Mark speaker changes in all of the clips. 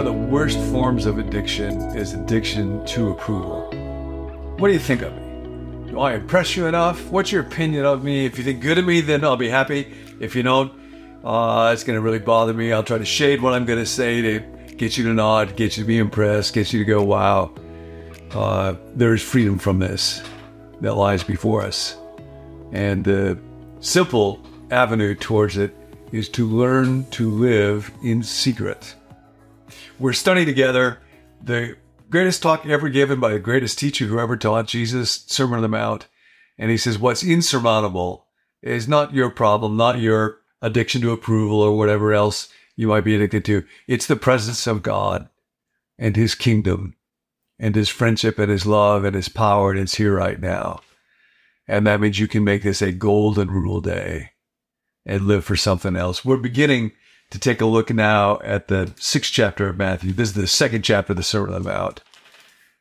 Speaker 1: one of the worst forms of addiction is addiction to approval. What do you think of me? Do I impress you enough? What's your opinion of me? If you think good of me, then I'll be happy. If you don't, uh, it's going to really bother me. I'll try to shade what I'm going to say to get you to nod, get you to be impressed, get you to go, wow, uh, there's freedom from this that lies before us. And the simple avenue towards it is to learn to live in secret. We're studying together the greatest talk ever given by the greatest teacher who ever taught Jesus, Sermon on the Mount. And he says, What's insurmountable is not your problem, not your addiction to approval or whatever else you might be addicted to. It's the presence of God and his kingdom and his friendship and his love and his power. And it's here right now. And that means you can make this a golden rule day and live for something else. We're beginning to take a look now at the sixth chapter of Matthew. This is the second chapter of the Sermon on the Mount.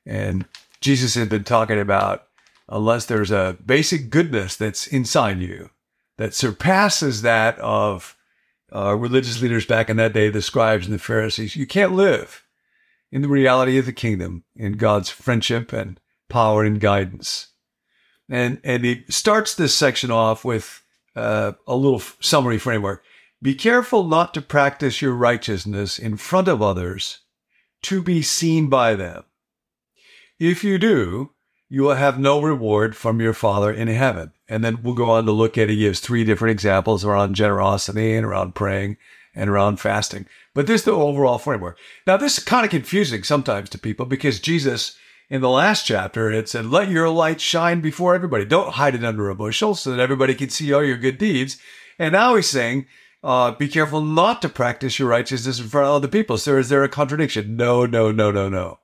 Speaker 1: And Jesus had been talking about unless there's a basic goodness that's inside you that surpasses that of uh, religious leaders back in that day, the scribes and the Pharisees, you can't live in the reality of the kingdom, in God's friendship and power and guidance. And, and he starts this section off with uh, a little summary framework. Be careful not to practice your righteousness in front of others to be seen by them. If you do, you will have no reward from your Father in heaven. And then we'll go on to look at, he gives three different examples around generosity and around praying and around fasting. But this is the overall framework. Now, this is kind of confusing sometimes to people because Jesus, in the last chapter, it said, let your light shine before everybody. Don't hide it under a bushel so that everybody can see all your good deeds. And now he's saying, uh, be careful not to practice your righteousness in front of other people. So is there a contradiction? No, no, no, no, no.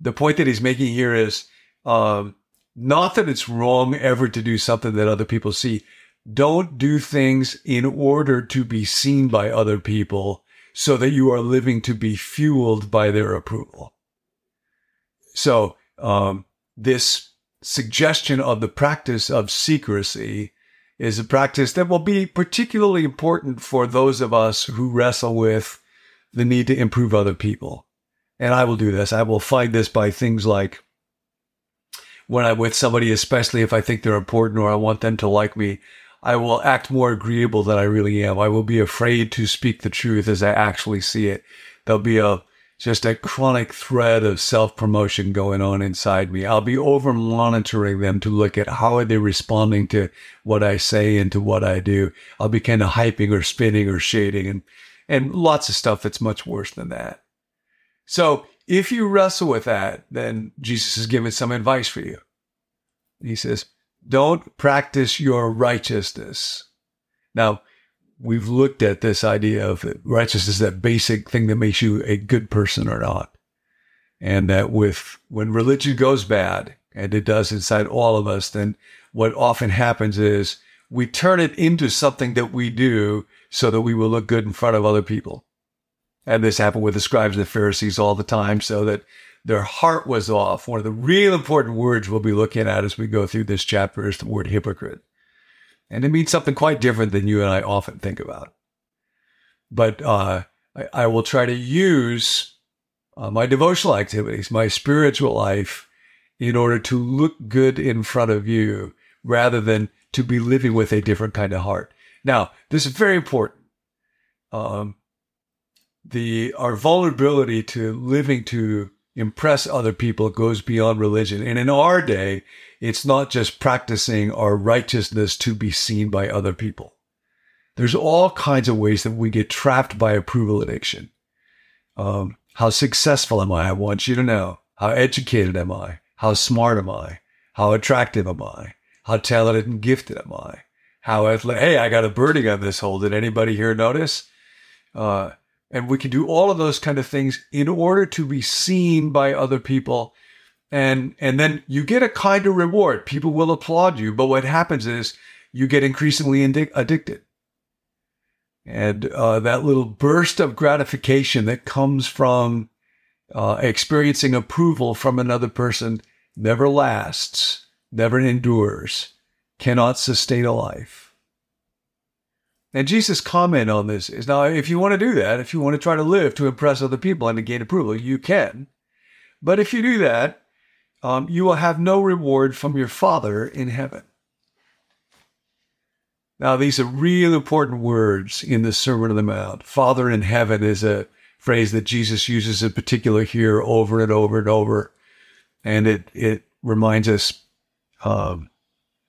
Speaker 1: The point that he's making here is, um, not that it's wrong ever to do something that other people see. Don't do things in order to be seen by other people so that you are living to be fueled by their approval. So, um, this suggestion of the practice of secrecy is a practice that will be particularly important for those of us who wrestle with the need to improve other people. And I will do this. I will find this by things like when I'm with somebody, especially if I think they're important or I want them to like me, I will act more agreeable than I really am. I will be afraid to speak the truth as I actually see it. There'll be a just a chronic thread of self promotion going on inside me. I'll be over monitoring them to look at how are they responding to what I say and to what I do. I'll be kind of hyping or spinning or shading and, and lots of stuff that's much worse than that. So if you wrestle with that, then Jesus is giving some advice for you. He says, don't practice your righteousness. Now, we've looked at this idea of righteousness, that basic thing that makes you a good person or not. And that with, when religion goes bad, and it does inside all of us, then what often happens is we turn it into something that we do so that we will look good in front of other people. And this happened with the scribes and the Pharisees all the time, so that their heart was off. One of the real important words we'll be looking at as we go through this chapter is the word hypocrite. And it means something quite different than you and I often think about. But uh, I, I, will try to use uh, my devotional activities, my spiritual life, in order to look good in front of you rather than to be living with a different kind of heart. Now, this is very important. Um, the our vulnerability to living to impress other people goes beyond religion. And in our day, it's not just practicing our righteousness to be seen by other people. There's all kinds of ways that we get trapped by approval addiction. Um, how successful am I? I want you to know. How educated am I? How smart am I? How attractive am I? How talented and gifted am I? How athletic? Hey, I got a birding on this hole. Did anybody here notice? Uh, and we can do all of those kind of things in order to be seen by other people. And, and then you get a kind of reward. People will applaud you. But what happens is you get increasingly addicted. And uh, that little burst of gratification that comes from uh, experiencing approval from another person never lasts, never endures, cannot sustain a life. And Jesus' comment on this is now, if you want to do that, if you want to try to live to impress other people and to gain approval, you can. But if you do that, um, you will have no reward from your Father in heaven. Now, these are real important words in the Sermon on the Mount. Father in heaven is a phrase that Jesus uses in particular here over and over and over. And it, it reminds us um,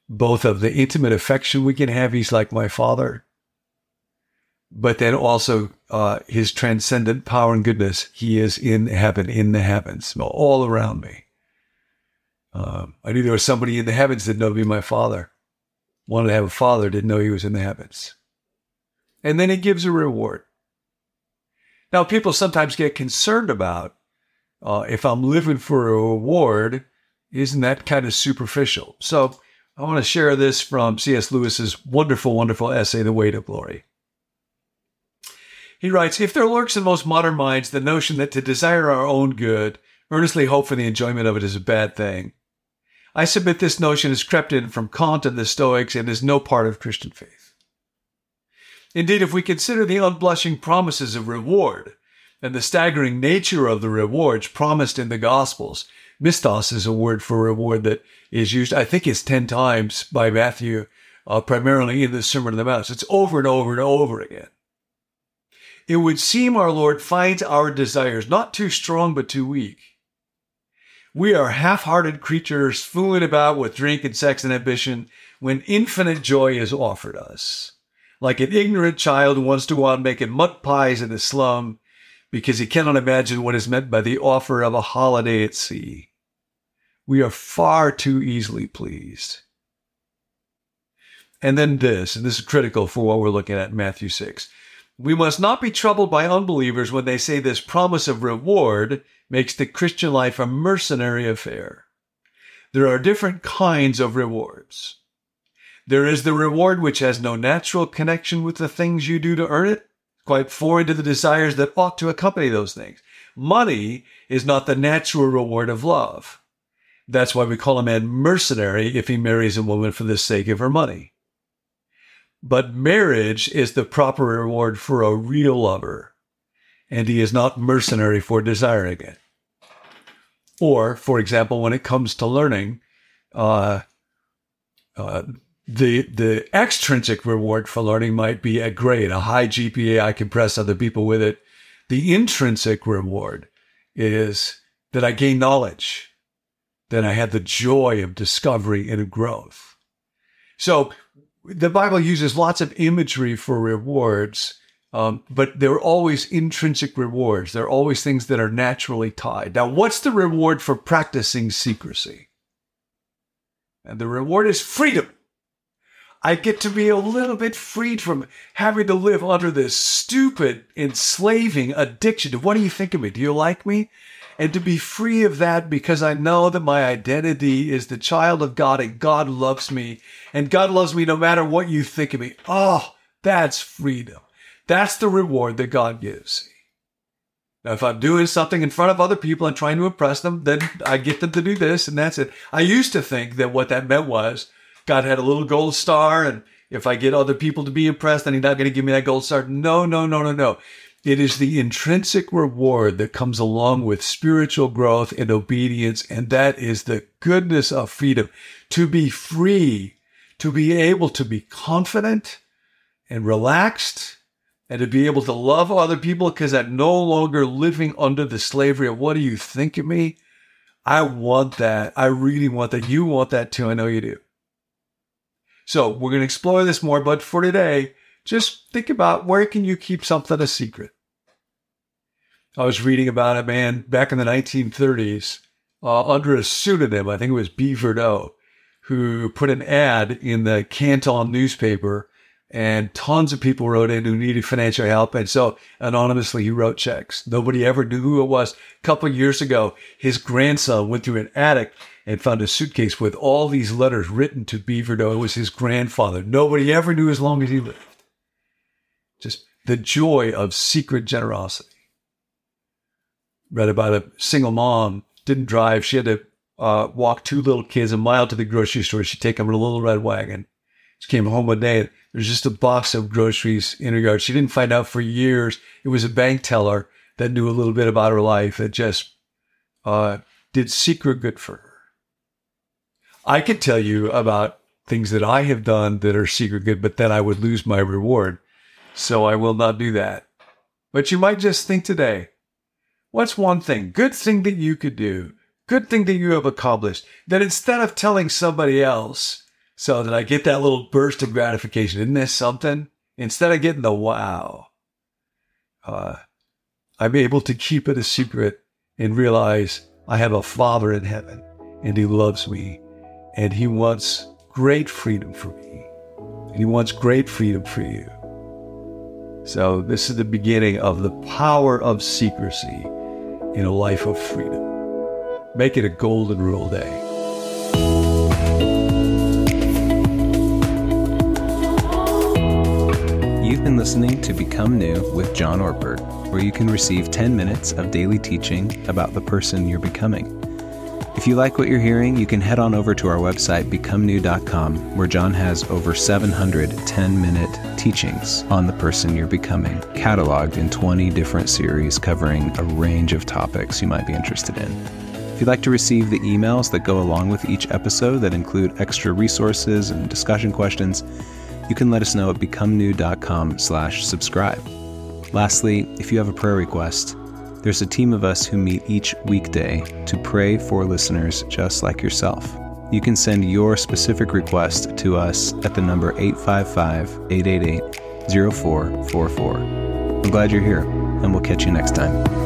Speaker 1: both of the intimate affection we can have. He's like my Father but then also uh, his transcendent power and goodness. He is in heaven, in the heavens, all around me. Um, I knew there was somebody in the heavens that know to my father. Wanted to have a father, didn't know he was in the heavens. And then he gives a reward. Now, people sometimes get concerned about uh, if I'm living for a reward, isn't that kind of superficial? So I want to share this from C.S. Lewis's wonderful, wonderful essay, The Weight of Glory. He writes If there lurks in most modern minds the notion that to desire our own good, earnestly hope for the enjoyment of it is a bad thing, I submit this notion has crept in from Kant and the Stoics and is no part of Christian faith. Indeed, if we consider the unblushing promises of reward and the staggering nature of the rewards promised in the Gospels, misthos is a word for reward that is used, I think it's 10 times by Matthew, uh, primarily in the Sermon on the Mount. It's over and over and over again. It would seem our Lord finds our desires not too strong, but too weak. We are half hearted creatures fooling about with drink and sex and ambition when infinite joy is offered us. Like an ignorant child who wants to go out making mud pies in the slum because he cannot imagine what is meant by the offer of a holiday at sea. We are far too easily pleased. And then this, and this is critical for what we're looking at in Matthew 6. We must not be troubled by unbelievers when they say this promise of reward makes the Christian life a mercenary affair. There are different kinds of rewards. There is the reward which has no natural connection with the things you do to earn it, quite foreign to the desires that ought to accompany those things. Money is not the natural reward of love. That's why we call a man mercenary if he marries a woman for the sake of her money. But marriage is the proper reward for a real lover, and he is not mercenary for desiring it. Or, for example, when it comes to learning, uh, uh, the the extrinsic reward for learning might be a grade, a high GPA. I can impress other people with it. The intrinsic reward is that I gain knowledge, that I had the joy of discovery and of growth. So the Bible uses lots of imagery for rewards, um, but there are always intrinsic rewards. There are always things that are naturally tied. Now, what's the reward for practicing secrecy? And the reward is freedom. I get to be a little bit freed from having to live under this stupid, enslaving addiction. What do you think of me? Do you like me? And to be free of that because I know that my identity is the child of God and God loves me and God loves me no matter what you think of me. Oh, that's freedom. That's the reward that God gives. Now, if I'm doing something in front of other people and trying to impress them, then I get them to do this and that's it. I used to think that what that meant was God had a little gold star and if I get other people to be impressed, then he's not going to give me that gold star. No, no, no, no, no. It is the intrinsic reward that comes along with spiritual growth and obedience. And that is the goodness of freedom to be free, to be able to be confident and relaxed and to be able to love other people because I'm no longer living under the slavery of what do you think of me? I want that. I really want that. You want that too. I know you do. So we're going to explore this more, but for today, just think about where can you keep something a secret? I was reading about a man back in the 1930s uh, under a pseudonym. I think it was B. Virdot, who put an ad in the Canton newspaper, and tons of people wrote in who needed financial help. And so anonymously, he wrote checks. Nobody ever knew who it was. A couple of years ago, his grandson went through an attic and found a suitcase with all these letters written to B. Virdot. It was his grandfather. Nobody ever knew as long as he lived. Just the joy of secret generosity read about a single mom didn't drive. She had to uh, walk two little kids a mile to the grocery store. She'd take them in a little red wagon. She came home one day. There's just a box of groceries in her yard. She didn't find out for years. It was a bank teller that knew a little bit about her life that just uh, did secret good for her. I could tell you about things that I have done that are secret good, but then I would lose my reward. So I will not do that. But you might just think today, what's one thing, good thing that you could do, good thing that you have accomplished, that instead of telling somebody else, so that I get that little burst of gratification, isn't this something? Instead of getting the wow, uh, I'm able to keep it a secret and realize I have a Father in heaven and He loves me and He wants great freedom for me. And He wants great freedom for you. So, this is the beginning of the power of secrecy in a life of freedom. Make it a golden rule day.
Speaker 2: You've been listening to Become New with John Ortberg, where you can receive 10 minutes of daily teaching about the person you're becoming. If you like what you're hearing, you can head on over to our website, becomenew.com, where John has over 700 10 minute teachings on the person you're becoming, cataloged in 20 different series covering a range of topics you might be interested in. If you'd like to receive the emails that go along with each episode that include extra resources and discussion questions, you can let us know at becomenew.com slash subscribe. Lastly, if you have a prayer request, there's a team of us who meet each weekday to pray for listeners just like yourself. You can send your specific request to us at the number 855 888 0444. I'm glad you're here, and we'll catch you next time.